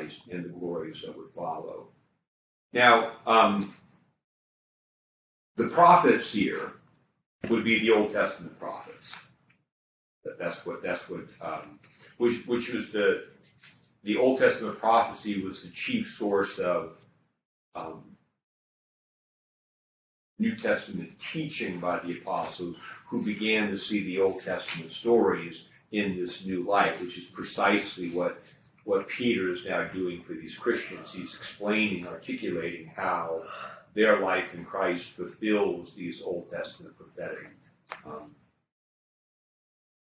Christ and the glories that would follow. Now, um, the prophets here would be the Old Testament prophets. That's what that's what um, which which was the the Old Testament prophecy was the chief source of um, New Testament teaching by the apostles who began to see the Old Testament stories in this new light, which is precisely what what Peter is now doing for these Christians. He's explaining, articulating how their life in Christ fulfills these Old Testament prophetic um,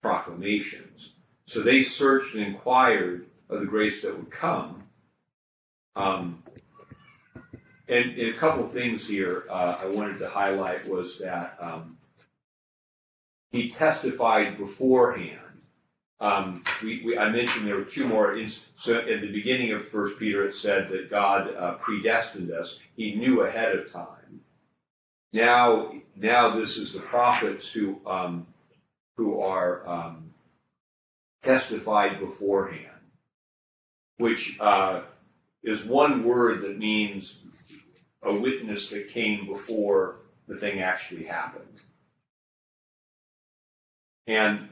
proclamations. So they searched and inquired of the grace that would come. Um, and, and, a couple of things here uh, I wanted to highlight was that um, he testified beforehand. Um, we, we, I mentioned there were two more. In, so at the beginning of First Peter, it said that God uh, predestined us. He knew ahead of time. Now, now this is the prophets who um, who are um, testified beforehand, which uh, is one word that means a witness that came before the thing actually happened. And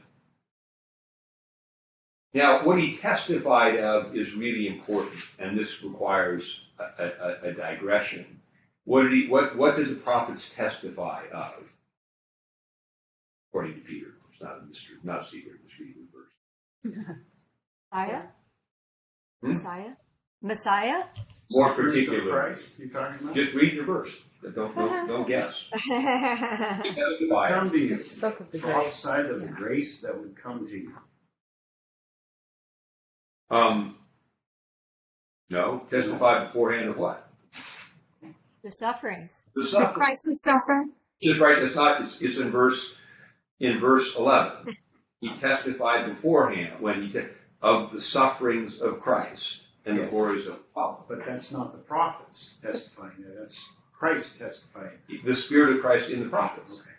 now, what he testified of is really important, and this requires a, a, a digression. What did he? What what did the prophets testify of? According to Peter, it's not a mystery, not a secret. Just read the verse. Messiah. Hmm? Messiah. Messiah. More Spirits of particular, Christ, you just read your verse. Don't don't, don't guess. He. Come to you. Spoke of the. Prophesied of the grace that would come to you. Um, no, testified beforehand of what? the sufferings. The suffering. Christ would suffer. Just right. It's not. It's, it's in verse in verse eleven. He testified beforehand when he te- of the sufferings of Christ and the Yes. glories of follow. But that's not the prophets testifying. That's Christ testifying. The Spirit of Christ in the prophets. Okay.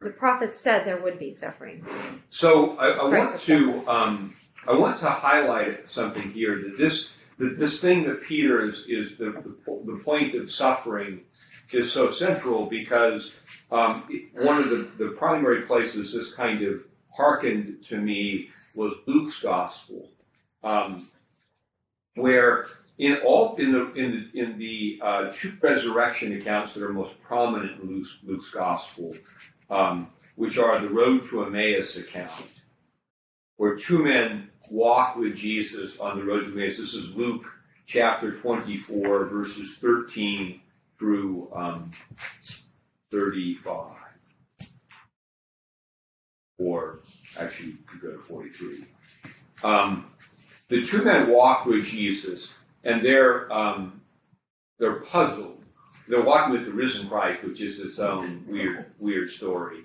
The prophets said there would be suffering. So I, I want to um, I want to highlight something here that this that this thing that Peter is is the the, the point of suffering is so central because um, one of the, the primary places this kind of hearkened to me was Luke's gospel, um, where in all in the in the in the uh, two resurrection accounts that are most prominent in Luke's, Luke's gospel, um, which are the road to Emmaus account, where two men walk with Jesus on the road to Emmaus. This is Luke chapter 24, verses 13 through um, 35. Or actually, you could go to 43. Um, the two men walk with Jesus, and they're um, they're puzzled. They're walking with the risen Christ, which is its own weird weird story.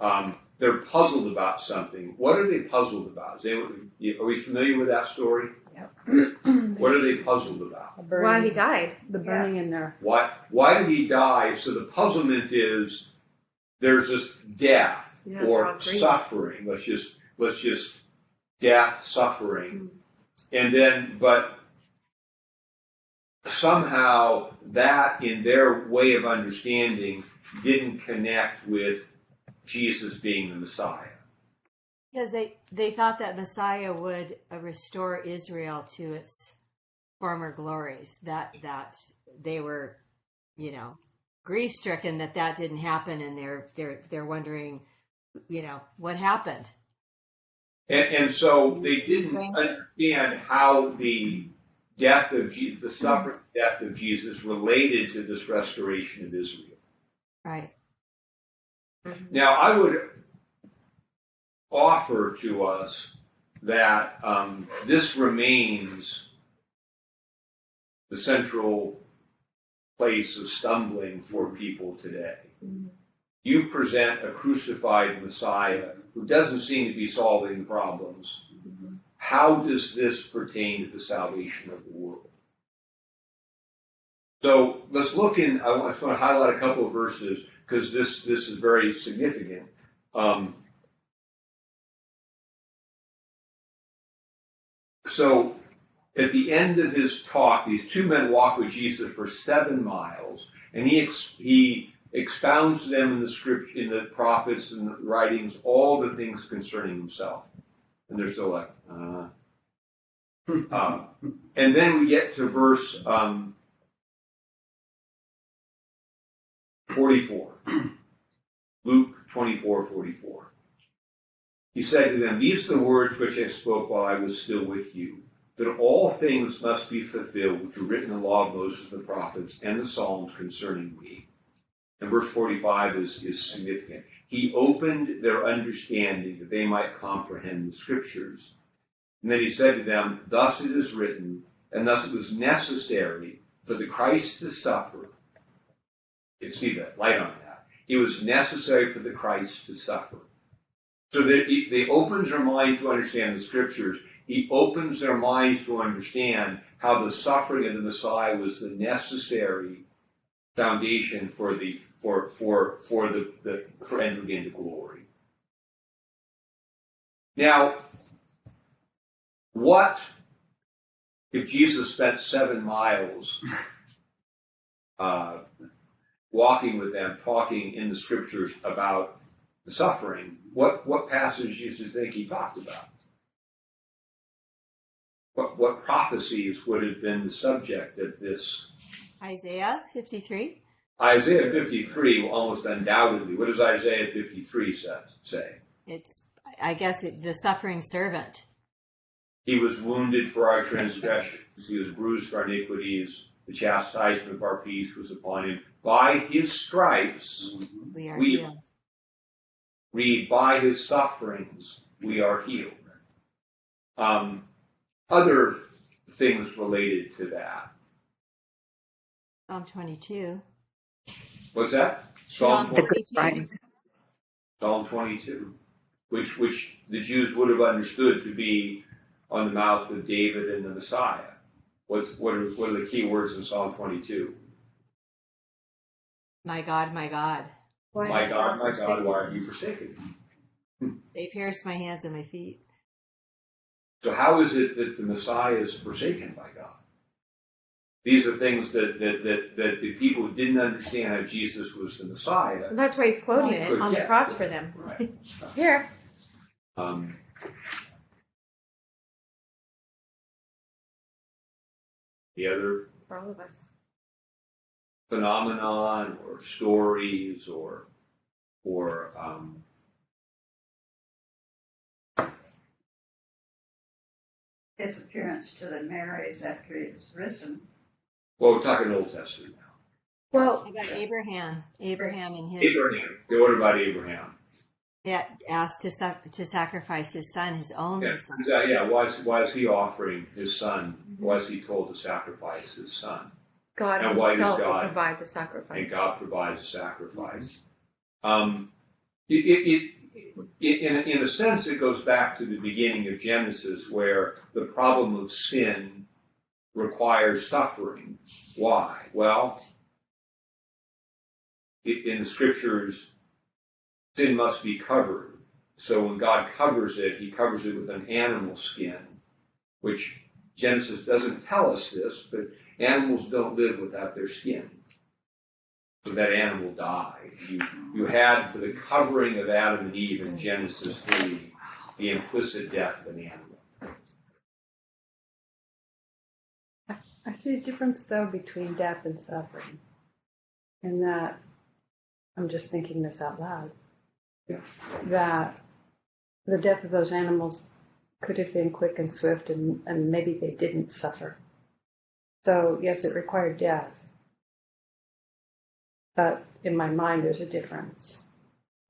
Um, they're puzzled about something. What are they puzzled about? Is anyone, are we familiar with that story? Yep. What are they puzzled about? Why he died. The burning in there. Why, why did he die? So the puzzlement is there's this death Yeah, or it's all grief. suffering. Let's just let's just death, suffering, hmm. and then but somehow that in their way of understanding didn't connect with Jesus being the Messiah. Because they, they thought that Messiah would uh, restore Israel to its former glories. That that they were, you know, grief stricken that that didn't happen, and they're they're they're wondering, you know, what happened. And, and so they didn't understand how the death of Je- the suffering death of Jesus related to this restoration of Israel. Right. Mm-hmm. Now, I would offer to us that um, this remains the central place of stumbling for people today. Mm-hmm. You present a crucified Messiah who doesn't seem to be solving the problems. Mm-hmm. How does this pertain to the salvation of the world? So let's look in. I just want to highlight a couple of verses because this this is very significant. Um, so at the end of his talk, these two men walk with Jesus for seven miles, and he ex- he expounds to them in the script, in the prophets and the writings, all the things concerning himself, and they're still like, uh. um, and then we get to verse um, forty-four, Luke twenty-four, forty-four. He said to them, These are the words which I spoke while I was still with you that all things must be fulfilled which are written in the law of Moses, the prophets, and the Psalms concerning me. And verse 45 is, is significant. He opened their understanding that they might comprehend the scriptures. And then he said to them, Thus it is written, and thus it was necessary for the Christ to suffer. Can see that, light on that. It was necessary for the Christ to suffer. So that he, they opens their mind to understand the scriptures he opens their minds to understand how the suffering of the Messiah was the necessary foundation for the for for for the, the for entering into glory. Now, what if Jesus spent seven miles uh, walking with them, talking in the scriptures about the suffering? What what passages do you think he talked about? what, what prophecies would have been the subject of this? Isaiah 53. Isaiah 53, almost undoubtedly. What does Isaiah 53 say? It's, I guess, it, the suffering servant. He was wounded for our transgressions. He was bruised for our iniquities. The chastisement of our peace was upon him. By his stripes, We are We- healed. read, by his sufferings, we are healed. Um, other things related to that. Psalm 22. What's that? Psalm, Psalm 22. Psalm 22, which, which the Jews would have understood to be on the mouth of David and the Messiah. What's, what, are, what are the key words in Psalm 22? My God, my God. Why My God, it my God, why are you forsaken? They pierced my hands and my feet. So how is it that the Messiah is forsaken by God? These are things that, that, that, that the people who didn't understand how Jesus was the Messiah. And that's why he's quoting it Could on the cross for them. Right. Here. Um, the other For all of us. phenomenon or stories or or um, his appearance to the Marys after he was risen. well, we're talking Old Testament now. Well, How about Abraham? Abraham and his Abraham. Okay, what about Abraham? Yeah, asked to sac- to sacrifice his son, his only Yeah, son. is that- yeah. Why is, why is he offering his son? Why is he told to sacrifice his son? God And why does will God- provide the sacrifice. And God provides a sacrifice. Um, it, it, it, in, in a sense, it goes back to the beginning of Genesis, where the problem of sin requires suffering. Why? Well, in the scriptures, sin must be covered. So when God covers it, He covers it with an animal skin, which Genesis doesn't tell us this, but animals don't live without their skin. So that animal died. You, you had for the covering of Adam and Eve in Genesis 3 the implicit death of an animal. I see a difference though between death and suffering. In that, I'm just thinking this out loud. That the death of those animals could have been quick and swift and, and maybe they didn't suffer. So, yes, it required death. But in my mind, there's a difference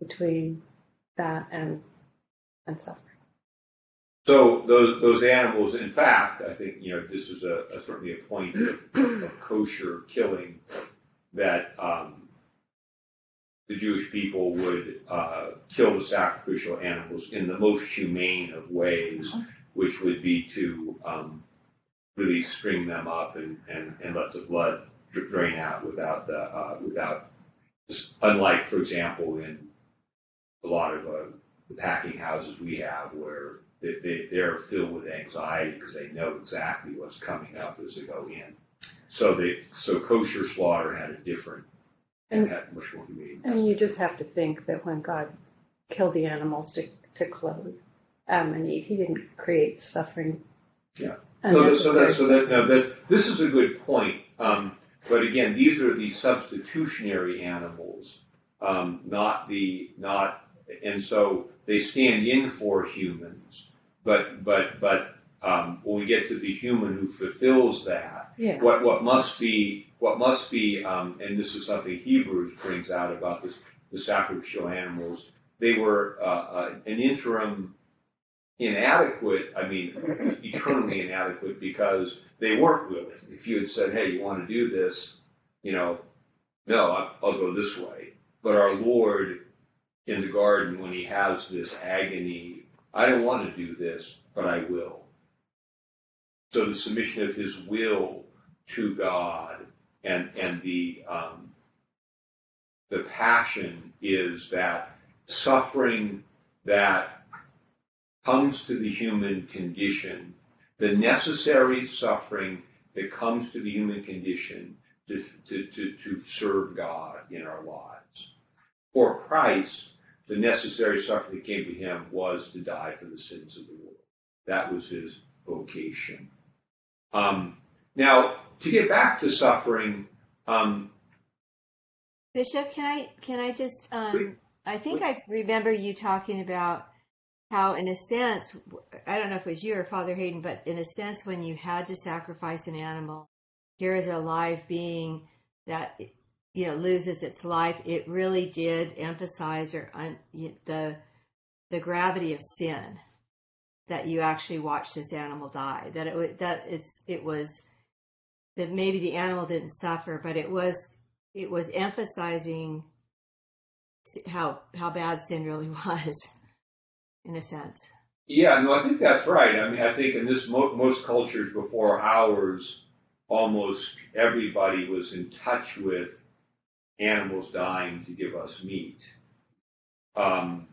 between that and, and suffering. So those those animals, in fact, I think you know this is a, a certainly a point of, of kosher killing that um, the Jewish people would uh, kill the sacrificial animals in the most humane of ways, which would be to um, really string them up and, and, and let the blood drain out without the uh, without just unlike, for example, in a lot of uh, the packing houses we have where They, they, they're filled with anxiety because they know exactly what's coming up as they go in. So they, so kosher slaughter had a different, And- had much more humane. And you just have to think that when God killed the animals to, to clothe Adam and Eve, he didn't create suffering. Yeah. No, so that, so that, no, that, this is a good point. Um, but again, these are the substitutionary animals, um, not the, not, and so they stand in for humans. But, but, but, um, when we get to the human who fulfills that, Yes. what, what must be, what must be, um, and this is something Hebrews brings out about this, the sacrificial animals, they were, uh, uh, an interim inadequate, I mean, eternally inadequate because they weren't willing. If you had said, hey, you want to do this, you know, no, I- I'll go this way. But our Lord in the garden, when he has this agony, I don't want to do this, but I will. So the submission of his will to God and, and the, um, the passion is that suffering that comes to the human condition, the necessary suffering that comes to the human condition to, to, to, to serve God in our lives. For Christ, the necessary suffering that came to him was to die for the sins of the world. That was his vocation. Um, now, to get back to suffering, um, Bishop, can I can I just um I think I remember you talking about how in a sense I don't know if it was you or Father Hayden, but in a sense when you had to sacrifice an animal, here is a live being that you know loses its life, it really did emphasize or un, the the gravity of sin that you actually watched this animal die. That it that it's it was that maybe the animal didn't suffer, but it was it was emphasizing how how bad sin really was, in a sense. Yeah, no, I think that's right. I mean, I think in this mo- most cultures before ours, almost everybody was in touch with animals dying to give us meat. Um,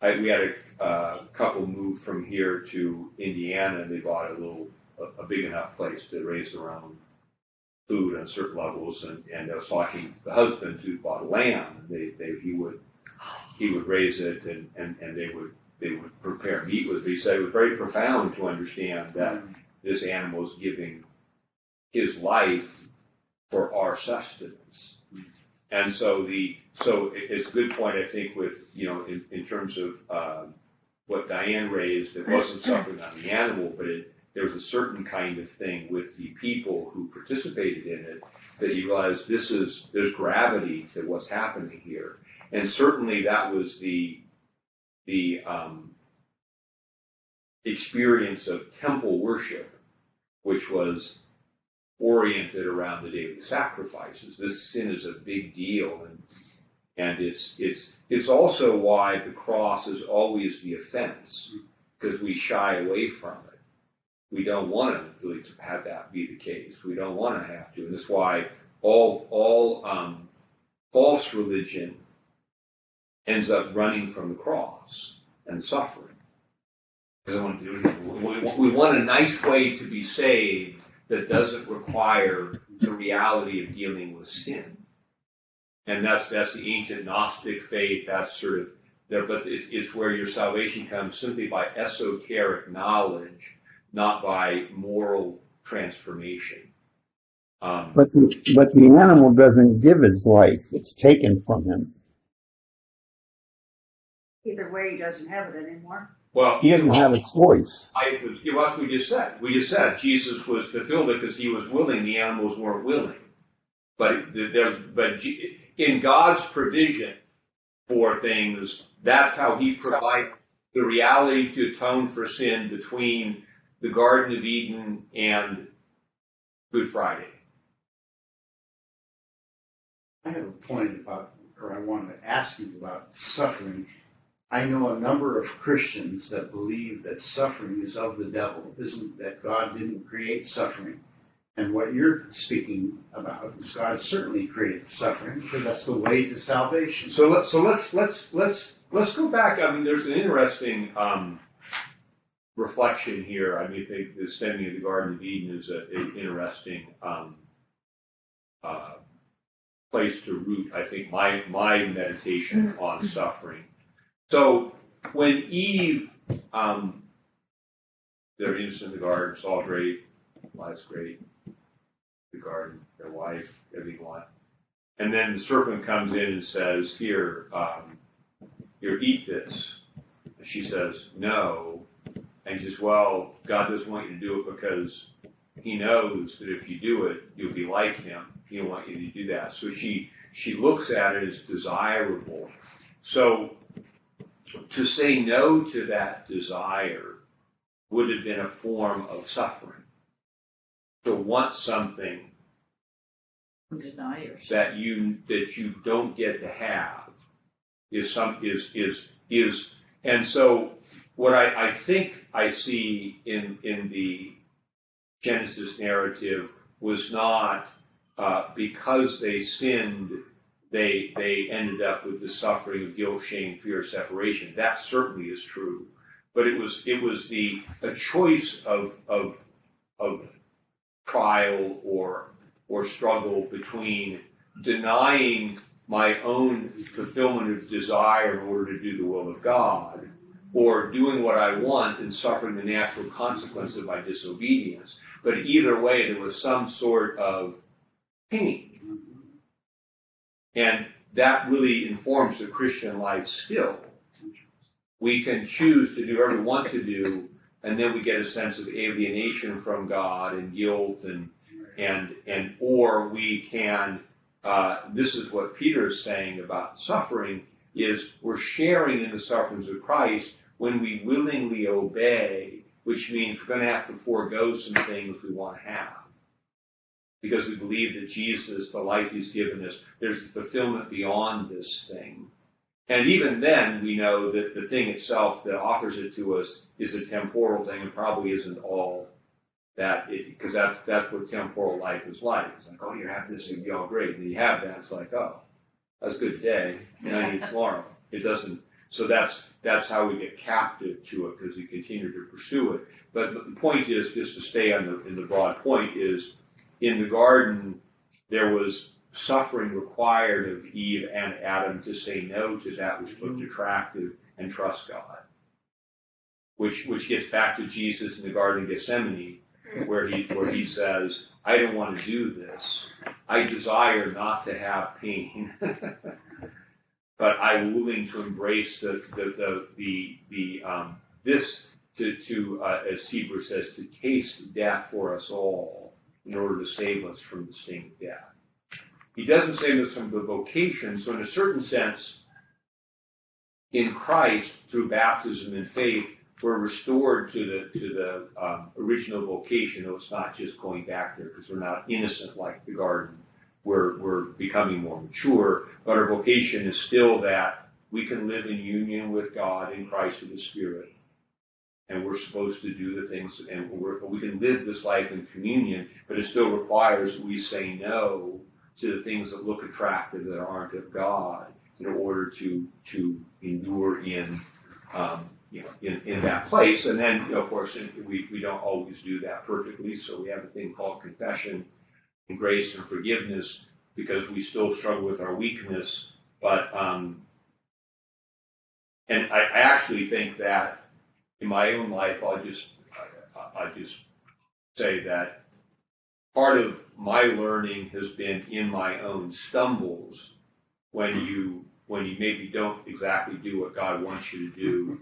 I, we had a uh, couple move from here to Indiana, and they bought a little, a, a big enough place to raise their own food on certain levels. And, and I was talking to the husband who bought a lamb. They, they, he would, he would raise it, and, and, and they would they would prepare meat with. it. He said it was very profound to understand that this animal is giving his life for our sustenance. And so the so it's a good point I think with you know in, in terms of um, what Diane raised. It wasn't suffering on the animal, but it, there was a certain kind of thing with the people who participated in it that you realize this is there's gravity to what's happening here, and certainly that was the the um, experience of temple worship, which was oriented around the daily sacrifices. This sin is a big deal, and and it's it's it's also why the cross is always the offense because we shy away from it. We don't want to really have that be the case. We don't want to have to, and that's why all all um, false religion ends up running from the cross and suffering. Because. We, want a nice way to be saved that doesn't require the reality of dealing with sin. And that's that's the ancient Gnostic faith. That's sort of there, but it's where your salvation comes simply by esoteric knowledge, not by moral transformation. Um, But the, but the animal doesn't give his life. It's taken from him. Either way, he doesn't have it anymore. well, He doesn't have a choice. I, yeah, well, what we just said. We just said Jesus was fulfilled it because he was willing. The animals weren't willing. But there, but in God's provision for things, that's how He provides the reality to atone for sin between the Garden of Eden and Good Friday. I have a point about, or I want to ask you about suffering. I know a number of Christians that believe that suffering is of the devil, isn't that God didn't create suffering. And what you're speaking about is God certainly created suffering because that's the way to salvation. So let so let's let's let's let's go back. I mean, there's an interesting um, reflection here. I mean, I think the spending of the Garden of Eden is a- an interesting um, uh, place to root. I think my my meditation on suffering. So when Eve, um, they're innocent in the garden, it's all great, life's great, the garden, their wife, everything you want. And then the serpent comes in and says, "Here, um, here, eat this." And she says, "No." And she says, "Well, God doesn't want you to do it because He knows that if you do it, you'll be like Him. He don't want you to do that." So she she looks at it as desirable. So to say no to that desire would have been a form of suffering. To want something yourself. that you that you don't get to have is some is is is and so what I, I think I see in in the Genesis narrative was not uh, because they sinned they they ended up with the suffering of guilt, shame, fear, separation. That certainly is true. But it was it was the a choice of of of trial or or struggle between denying my own fulfillment of desire in order to do the will of God, or doing what I want and suffering the natural consequence of my disobedience. But either way, there was some sort of pain. And that really informs the Christian life still. We can choose to do whatever we want to do, and then we get a sense of alienation from God and guilt and and and or we can uh, this is what Peter is saying about suffering is we're sharing in the sufferings of Christ when we willingly obey, which means we're going to have to forego some things we want to have. Because we believe that Jesus, the life he's given us, there's fulfillment beyond this thing. And even then, we know that the thing itself that offers it to us is a temporal thing and probably isn't all that because that's that's what temporal life is like. It's like, oh, you have this, it'd be all great. And you have that, it's like, oh, that's a good day. And I need tomorrow. It doesn't. So that's that's how we get captive to it because we continue to pursue it. But the point is, just to stay on the in the broad point is, in the garden, there was suffering required of Eve and Adam to say no to that which looked mm-hmm. attractive and trust God. Which which gets back to Jesus in the Garden of Gethsemane mm-hmm. where he where he says, I don't want to do this. I desire not to have pain. but I'm willing to embrace the the the the, the um, this to to uh, as Hebrews says to taste death for us all in order to save us from the sting of death. He doesn't save us from the vocation, so in a certain sense, in Christ through baptism and faith, we're restored to the to the um, original vocation. Though it's not just going back there because we're not innocent like the garden. We're we're becoming more mature, but our vocation is still that we can live in union with God in Christ with the Spirit, and we're supposed to do the things, and we can live this life in communion. But it still requires we say no to the things that look attractive that aren't of God in order to to endure in. Um, you know, in, in that place. And then, you know, of course, we, we don't always do that perfectly. So we have a thing called confession and grace and forgiveness because we still struggle with our weakness. But, um, and I, I actually think that in my own life, I'll just, I, I just say that part of my learning has been in my own stumbles when you when you maybe don't exactly do what God wants you to do,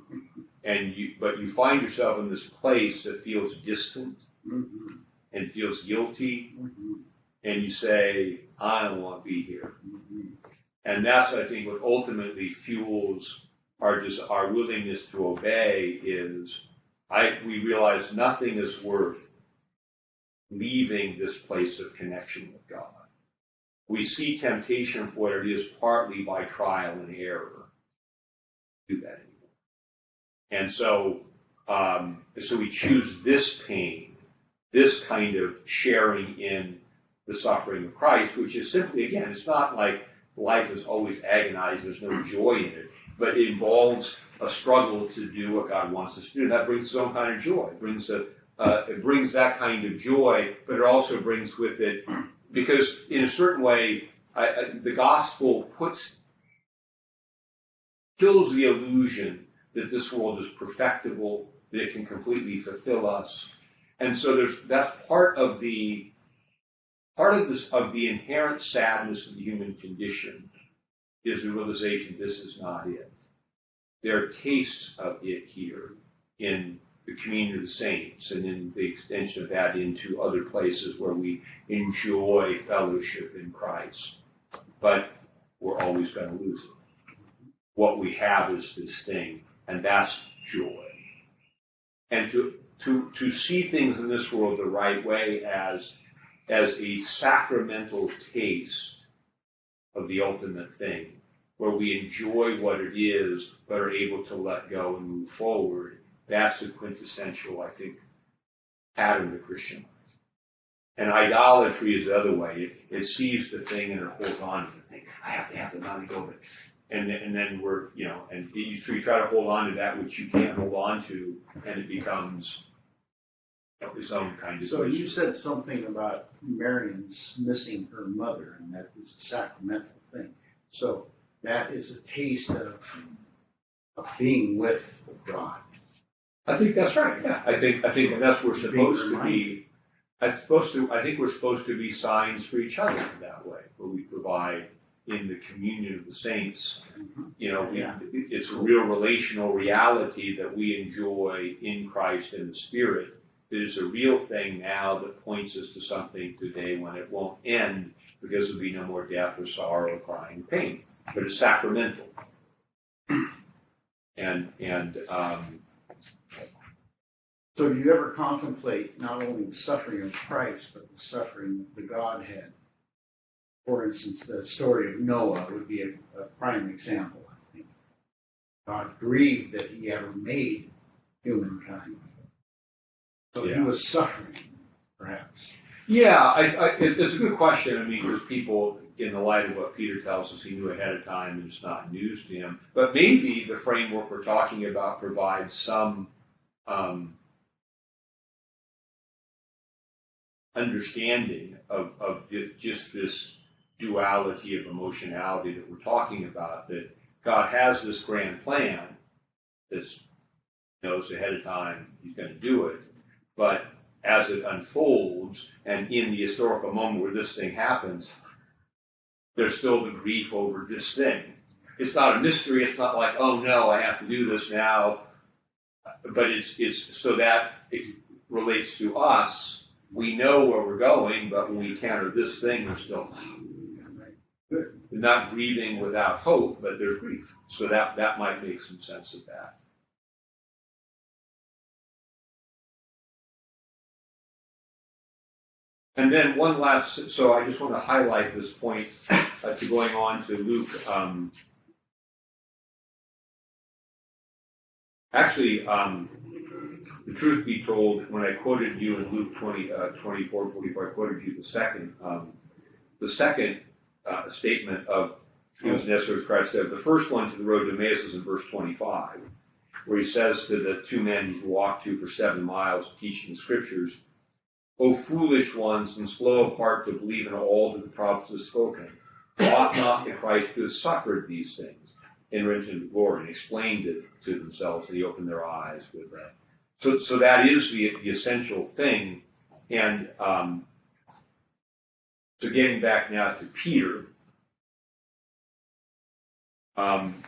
and you but you find yourself in this place that feels distant Mhm. and feels guilty, Mhm. And you say, "I don't want to be here," Mhm. and that's I think what ultimately fuels our des- our willingness to obey is I we realize nothing is worth leaving this place of connection with God we see temptation for what it is partly by trial and error. Do that anymore. And so, um, so we choose this pain, this kind of sharing in the suffering of Christ, which is simply, again, it's not like life is always agonized, there's no joy in it, but it involves a struggle to do what God wants us to do. That brings its own kind of joy. It brings a, uh, it brings that kind of joy, but it also brings with it, because in a certain way, I, I, the gospel puts, kills the illusion that this world is perfectible, that it can completely fulfill us. And so there's, that's part of the, part of this, of the inherent sadness of the human condition is the realization this is not it. There are tastes of it here in the communion of the saints and in the extension of that into other places where we enjoy fellowship in Christ. But we're always going to lose it. What we have is this thing, and that's joy. And to, to, to see things in this world the right way as, as a sacramental taste of the ultimate thing, where we enjoy what it is, but are able to let go and move forward, that's the quintessential, I think, pattern of the Christian life. And idolatry is the other way. It, it sees the thing and it holds on to the thing. I have to have the money go it. And, and then we're, you know, and you, you try to hold on to that which you can't hold on to, and it becomes you know, its kind of So you said something about Marion's missing her mother, and that is a sacramental thing. So that is a taste of, of being with God. I think that's right. Yeah, I think I think that's we're supposed to be. I'm supposed to. I think we're supposed to be signs for each other in that way, where we provide in the communion of the saints. Mm-hmm. You know, we, Yeah. it's a real relational reality that we enjoy in Christ and the Spirit. Is a real thing now that points us to something today when it won't end because there'll be no more death or sorrow, or crying, pain. But it's sacramental. And and um, So do you ever contemplate not only the suffering of Christ, but the suffering of the Godhead? For instance, the story of Noah would be a, a prime example, I think. God grieved that he ever made humankind. So he Yeah. was suffering, perhaps. Yeah, I, I, it's a good question. I mean, because people, in the light of what Peter tells us, he knew ahead of time and it's not news to him. But maybe the framework we're talking about provides some um, understanding of, of the, just this duality of emotionality that we're talking about. That God has this grand plan that knows ahead of time he's going to do it, but as it unfolds and in the historical moment where this thing happens, there's still the grief over this thing. It's not a mystery. It's not like, oh no, I have to do this now. But it's, it's so that it relates to us. We know where we're going, but when we encounter this thing, we're still not grieving without hope, but there's grief. So that, that might make some sense of that. And then one last, so I just want to highlight this point uh, to going on to Luke. Um, actually, um, the truth be told, when I quoted you in Luke 20, uh, 24, 44, I quoted you the second, um, the second uh, statement of he was necessary as Christ said. The first one to the road to Emmaus is in verse 25, where he says to the two men he's walked to for seven miles, teaching the scriptures, O foolish ones and slow of heart to believe in all that the prophets have spoken. Ought not the Christ to have suffered these things and entered into glory and explained it to themselves and he opened their eyes with that. So, so that is the, the essential thing. And um, so getting back now to Peter, um,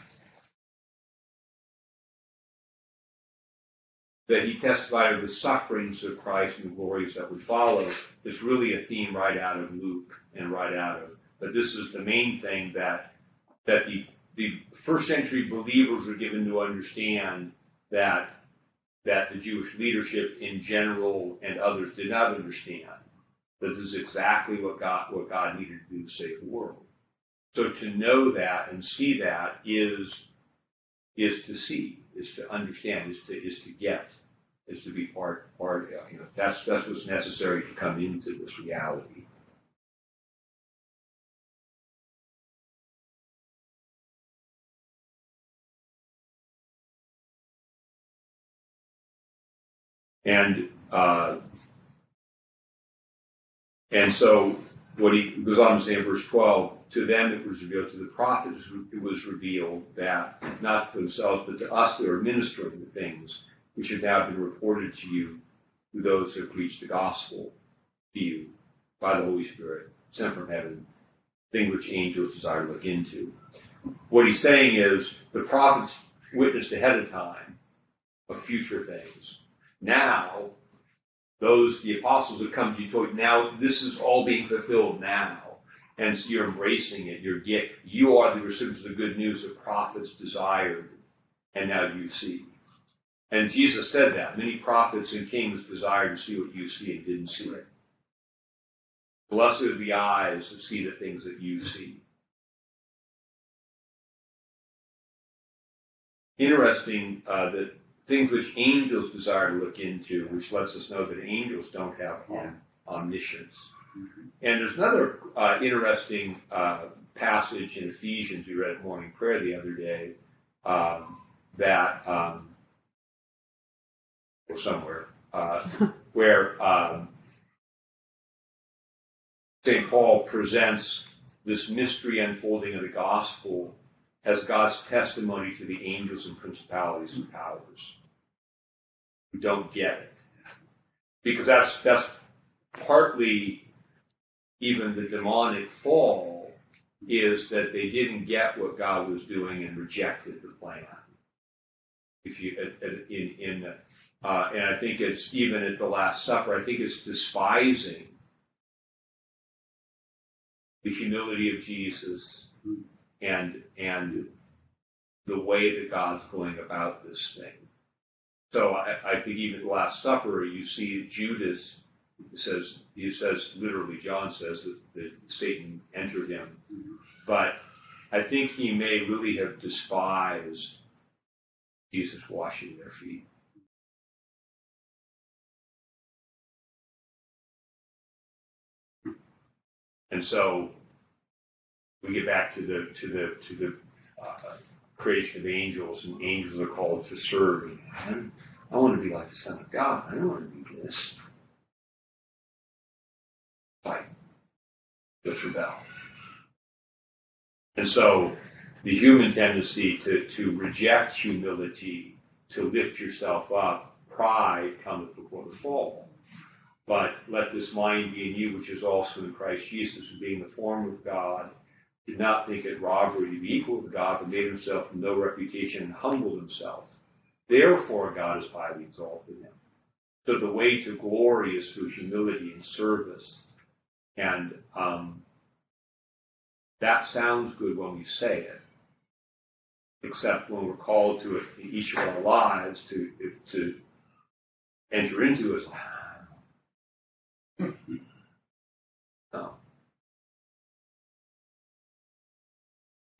that he testified of the sufferings of Christ and the glories that would follow is really a theme right out of Luke and right out of. But this is the main thing that that the the first century believers were given to understand that that the Jewish leadership in general and others did not understand. That this is exactly what God what God needed to do to save the world. So to know that and see that is is to see, is to understand, is to is to get, is to be part part. Uh, you know, that's that's what's necessary to come into this reality. And uh, and so what he goes on to say in verse twelve to them it was revealed, to the prophets it was revealed that, not to themselves, but to us that are ministering the things which have now been reported to you through those who have preached the gospel to you by the Holy Spirit, sent from heaven, thing which angels desire to look into. What he's saying is the prophets witnessed ahead of time of future things. Now, those, the apostles have come to you, told now this is all being fulfilled now. And so you're embracing it. You're get, you are the recipients of the good news the prophets desired, and now you see. And Jesus said that. Many prophets and kings desired to see what you see and didn't see it. Blessed are the eyes that see the things that you see. Interesting uh, that things which angels desire to look into, which lets us know that angels don't have om- omniscience. And there's another uh, interesting uh, passage in Ephesians we read at morning prayer the other day um, that, um, or somewhere, uh, where um, St. Paul presents this mystery unfolding of the gospel as God's testimony to the angels and principalities and powers who don't get it. Because that's, that's partly even the demonic fall is that they didn't get what God was doing and rejected the plan. If you, in, in, uh, and I think it's even at the Last Supper, I think it's despising the humility of Jesus and and the way that God's going about this thing. So I, I think even the Last Supper, you see Judas says he says literally John says that, that Satan entered him, but I think he may really have despised Jesus washing their feet. And so we get back to the to the to the uh, creation of angels, and angels are called to serve. I want to be like the Son of God. I don't want to be this. Fight. Let's rebel. And so the human tendency to, to reject humility, to lift yourself up, pride cometh before the fall. But let this mind be in you, which is also in Christ Jesus, who being the form of God, did not think it robbery to be equal to God, but made himself no reputation and humbled himself. Therefore, God has highly exalted him. So the way to glory is through humility and service. And um, that sounds good when we say it, except when we're called to it in each of our lives to to enter into it.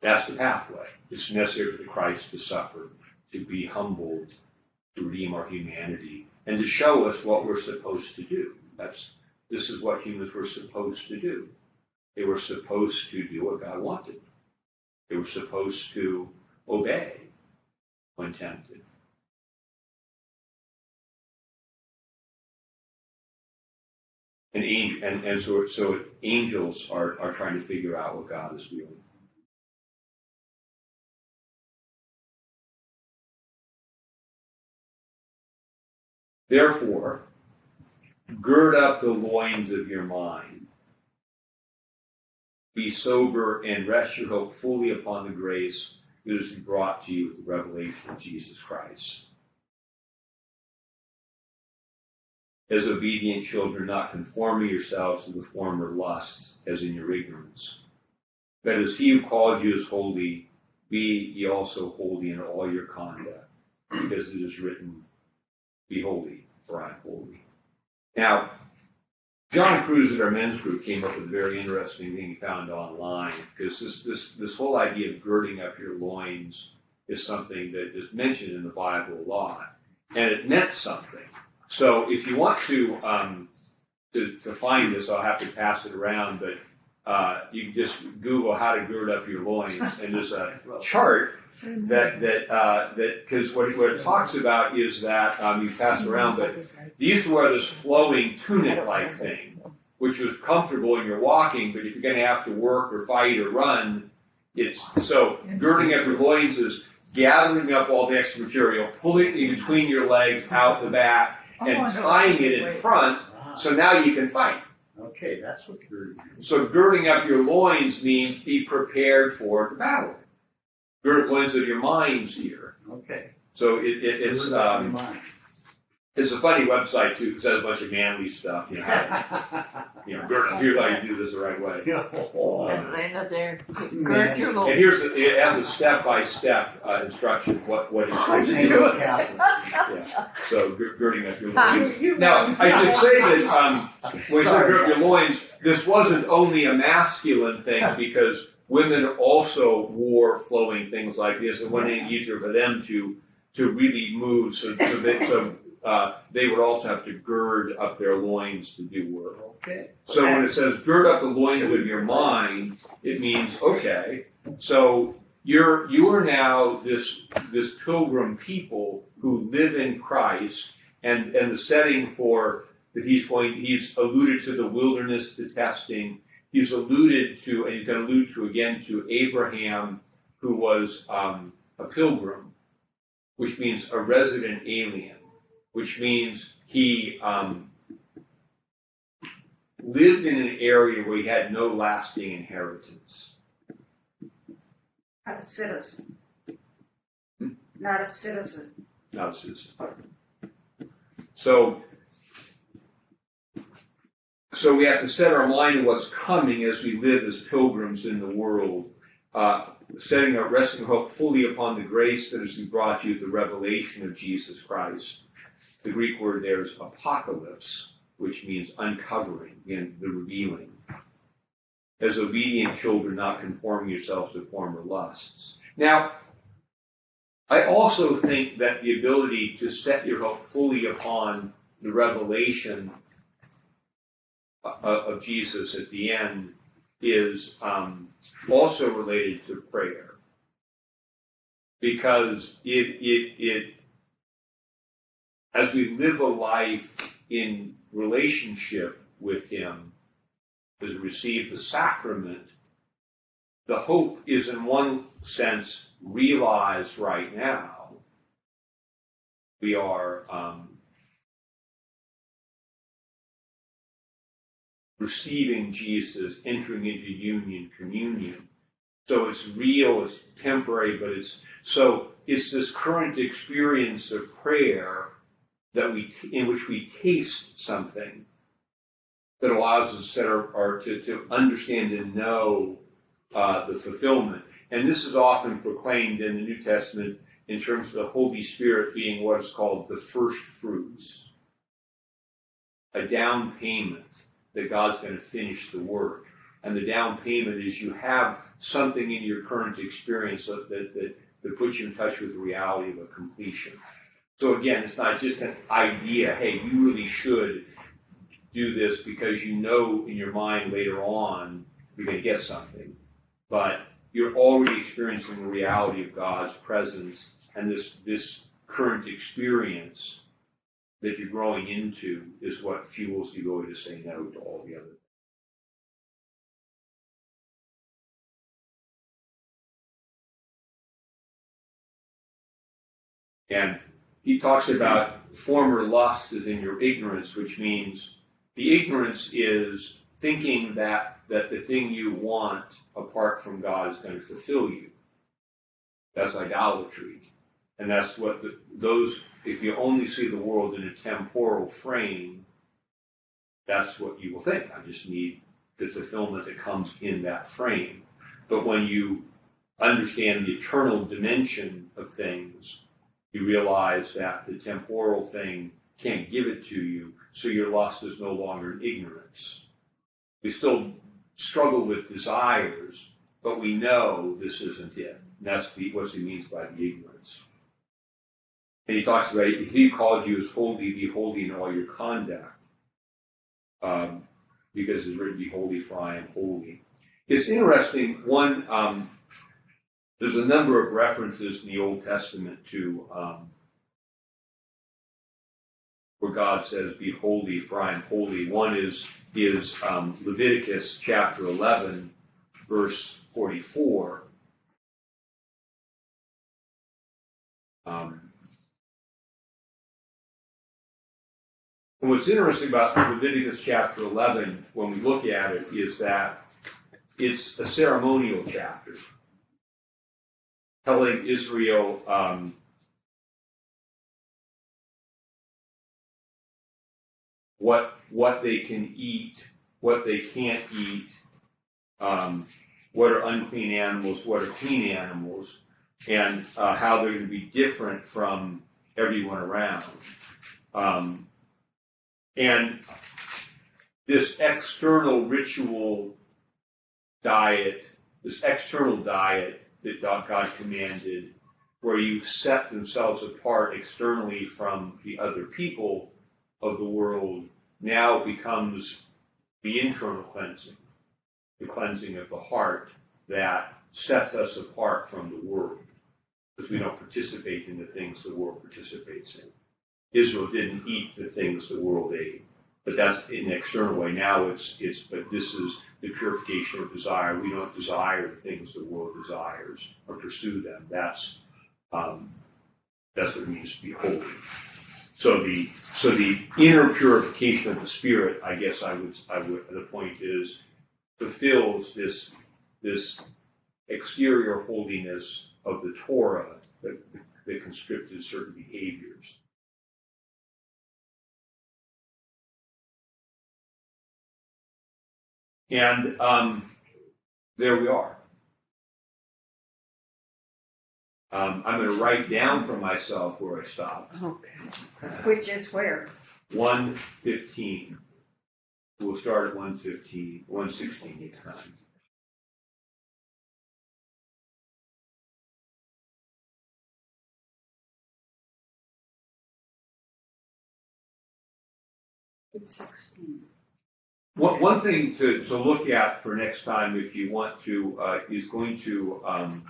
That's the pathway. It's necessary for the Christ to suffer, to be humbled, to redeem our humanity, and to show us what we're supposed to do. That's this is what humans were supposed to do. They were supposed to do what God wanted. They were supposed to obey when tempted. And, angel, and, and so, so angels are, are trying to figure out what God is doing. Therefore, gird up the loins of your mind. Be sober and rest your hope fully upon the grace that is brought to you with the revelation of Jesus Christ. As obedient children, not conforming yourselves to the former lusts as in your ignorance. But as he who called you is holy, be ye also holy in all your conduct, because it is written, Be holy, for I am holy. Now, John Cruz at our men's group came up with a very interesting thing he found online, because this, this, this whole idea of girding up your loins is something that is mentioned in the Bible a lot, and it meant something. So if you want to, um, to, to find this, I'll have to pass it around, but uh, you can just Google how to gird up your loins, and there's a chart that that uh, that because what, what it talks about is that um, you pass around, but they used to wear this flowing tunic-like thing, which was comfortable when you're walking, but if you're going to have to work or fight or run, it's so girding up your loins is gathering up all the extra material, pulling it in between your legs out the back, and tying it in front, so now you can fight. Okay, that's what girding. So girding up your loins means be prepared for the battle. Gird up loins of your minds here. Okay. So it, it, it's Gird up your um, it's a funny website too because it has a bunch of manly stuff. You know, how, you know, gird up. Here's how you do this the right way. And then uh, there, gird your And little. here's the, it has a step by step instruction what what I it think is. Yeah. So girding up your loins. Now I should say that um, when you gird up your loins, this wasn't only a masculine thing because women also wore flowing things like this. It wasn't any easier for them to to really move. So so they, so uh, they would also have to gird up their loins to do work. Okay. So when it says gird up the loins of your mind, it means okay. So you're you are now this this pilgrim people who live in Christ, and and the setting for that he's going he's alluded to the wilderness, the testing. He's alluded to, and he's going to allude to again to Abraham, who was um, a pilgrim, which means a resident alien, which means he um, lived in an area where he had no lasting inheritance. Not a citizen. Not a citizen. not a citizen. So, so we have to set our mind on what's coming as we live as pilgrims in the world, uh, setting our resting hope fully upon the grace that has brought you, the revelation of Jesus Christ. The Greek word there is apocalypse, which means uncovering, again, the revealing. As obedient children, not conforming yourselves to former lusts. Now, I also think that the ability to set your hope fully upon the revelation of, of Jesus at the end is um, also related to prayer. Because it, it, it, as we live a life in relationship with Him, as we receive the sacrament, the hope is in one sense realized right now. We are um, receiving Jesus, entering into union, communion. So it's real, it's temporary, but it's so it's this current experience of prayer that we in which we taste something that allows us to our, our to, to understand and know uh, the fulfillment. And this is often proclaimed in the New Testament in terms of the Holy Spirit being what is called the first fruits, a down payment that God's going to finish the work. And the down payment is you have something in your current experience that, that, that, puts you in touch with the reality of a completion. So again, it's not just an idea, hey, you really should do this because you know in your mind later on you're going to get something. But you're already experiencing the reality of God's presence and this, this current experience that you're growing into is what fuels the ability to say no to all the other. And he talks about former lust is in your ignorance, which means the ignorance is thinking that, that the thing you want apart from God is going to fulfill you. That's idolatry. And that's what the, those, if you only see the world in a temporal frame, that's what you will think. I just need the fulfillment that comes in that frame. But when you understand the eternal dimension of things, you realize that the temporal thing can't give it to you, so your lust is no longer in ignorance. We still struggle with desires, but we know this isn't it. And that's what he means by the ignorance. And he talks about he called you as holy, be holy in all your conduct. Um, because it's written, be holy, for I am holy. It's interesting, one, um, there's a number of references in the Old Testament to um, where God says, be holy, for I am holy. One is, is um, Leviticus chapter 11, verse 44 and what's interesting about Leviticus chapter eleven, when we look at it, is that it's a ceremonial chapter telling Israel um, what what they can eat, what they can't eat, um, what are unclean animals, what are clean animals, and uh, how they're going to be different from everyone around. Um, and this external ritual diet, this external diet that God commanded, where you set themselves apart externally from the other people of the world, now becomes the internal cleansing, the cleansing of the heart that sets us apart from the world, because we don't participate in the things the world participates in. Israel didn't eat the things the world ate, but that's in an external way. Now it's it's but this is the purification of desire. We don't desire the things the world desires or pursue them. That's um, that's what it means to be holy. So the so the inner purification of the spirit, I guess I would I would the point is fulfills this this exterior holiness of the Torah that, that constricted certain behaviors. And um, there we are. Um, I'm going to write down for myself where I stopped. Okay. Which is where? 115. We'll start at 115, 116 each time. It's sixteen. One, one thing to, to look at for next time, if you want to, uh, is going to, um,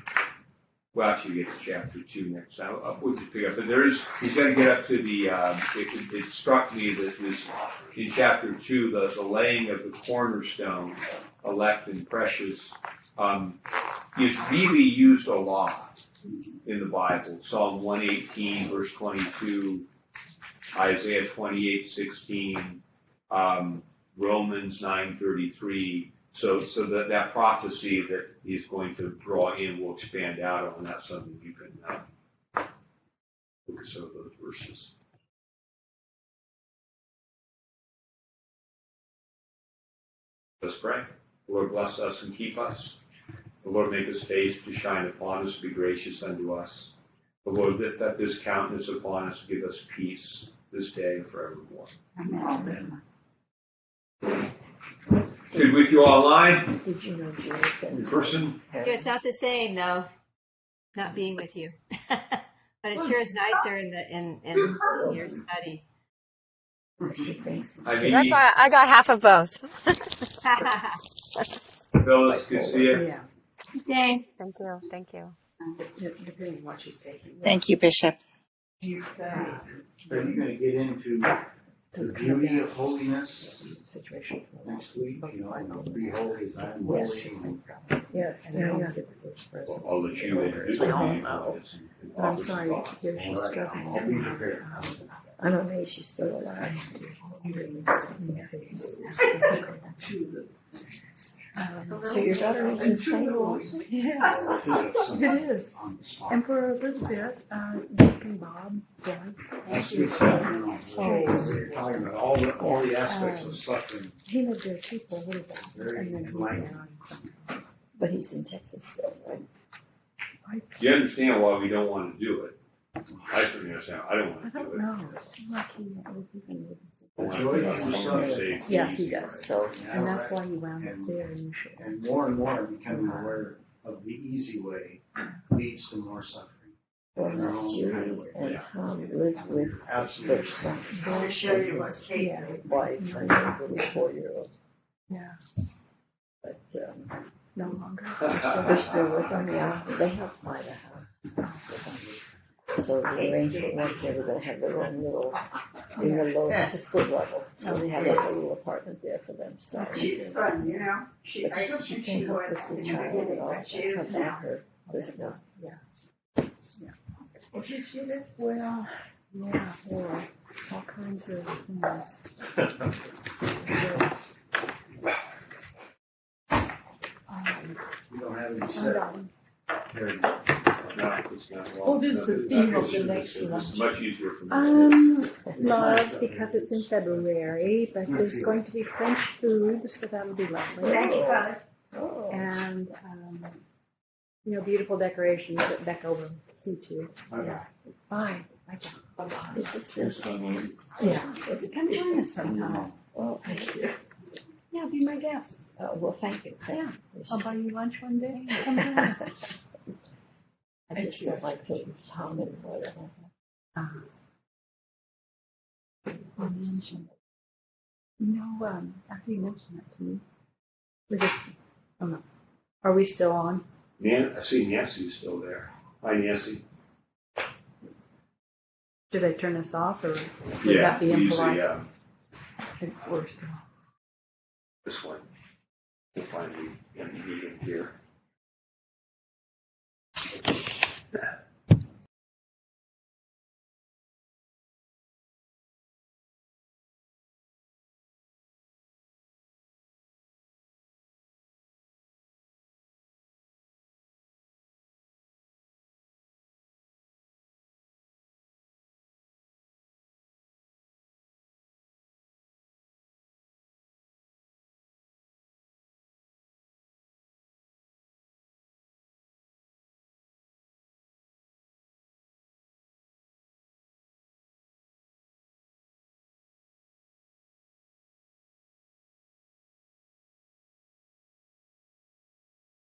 well, actually, get to chapter two next time. Uh, we'll just pick up, but there is, you've got to get up to the, um, it, it struck me that this, in chapter two, the, the laying of the cornerstone, elect and precious, um, is really used a lot in the Bible. Psalm one eighteen, verse twenty-two, Isaiah twenty-eight, sixteen, um, Romans nine thirty-three. So, so that, that prophecy that he's going to draw in will expand out on. That's something you can, uh, look at some of those verses. Let's pray. The Lord bless us and keep us. The Lord make his face to shine upon us, be gracious unto us. The Lord lift up his countenance upon us, give us peace this day and forevermore. Amen. Good with you all online, Did you know Julie in person? Yeah, it's not the same though, not being with you. but it sure is nicer in the in, in your study. she thinks? I mean, That's why I got half of both. Phyllis, good to see you. Yeah. Dang. Thank you. Thank you. De- Depending on what she's taking. Thank you, Bishop. Uh, Are you gonna get into the beauty of holiness Situation. next week? You know, be holy as I am Yes. holy. Yeah, yeah, yeah. Get the first person. I'll let you introduce We all me. Oh, oh. know. But I'm sorry to hear she's All right, I'll be prepared. I don't know if she's still alive. Um, so your daughter is in St. Louis? Yes, it is. the spot. And for a little bit, uh, Nick and Bob died. That's good stuff, you know. So We're talking about all the, all the aspects of suffering. He lived there too for a little while. Very And then he's enlightening. now in something. But he's in Texas still, right? You understand why we don't want to do it. I certainly understand, I don't I want to don't do it. know. It seemed like he was even with I us. want Joy to for keep some. it safe. Yes, he does. So Yeah, And that's right. why you wound up there initially. And more and more I'm becoming uh-huh. aware of the easy way uh-huh. leads to more suffering. well, now Julie and Tom um, lives with their Absolutely. son, To show you what Kate Yeah. did. wife, and their little four-year-old. Yeah. But um, No longer. They're still with them, yeah. They help buy the house. So the arrangement was they were gonna have their own little, in the low, it's a split level. So they have like a little apartment there for themselves. She's fun, you know, she, But I don't she think can't she help was us in with the child at beginning, all. but she That's is how bad now. her, this now. Did you see this? Well, yeah, there were all kinds of things. Um, We don't have any hold set on. Carrie. No, it's not. Oh, this is the It's- theme of it's- the next it's lunch. Much easier for me. Um, love because it's in February, but there's going to be French food, so that'll be lovely. Thank you, Father. Oh. And, um, you know, beautiful decorations that Beck over see to. Bye-bye. Bye. Bye. Is this the St. Anne's? Yeah. Come join us sometime. Oh, thank you. Yeah, be my guest. Uh, well, thank you. Thank Yeah. I'll buy you lunch one day. Come join us. I just don't like putting Tom in whatever. mentioned. No, um, after you mentioned that to me, we're just, oh no. Are we still on? Nan, I see Nancy's still there. Hi, Nancy. Should I turn this off or would Yeah, that be we usually, impolite? uh, We're still. this one. We'll finally end the meeting here.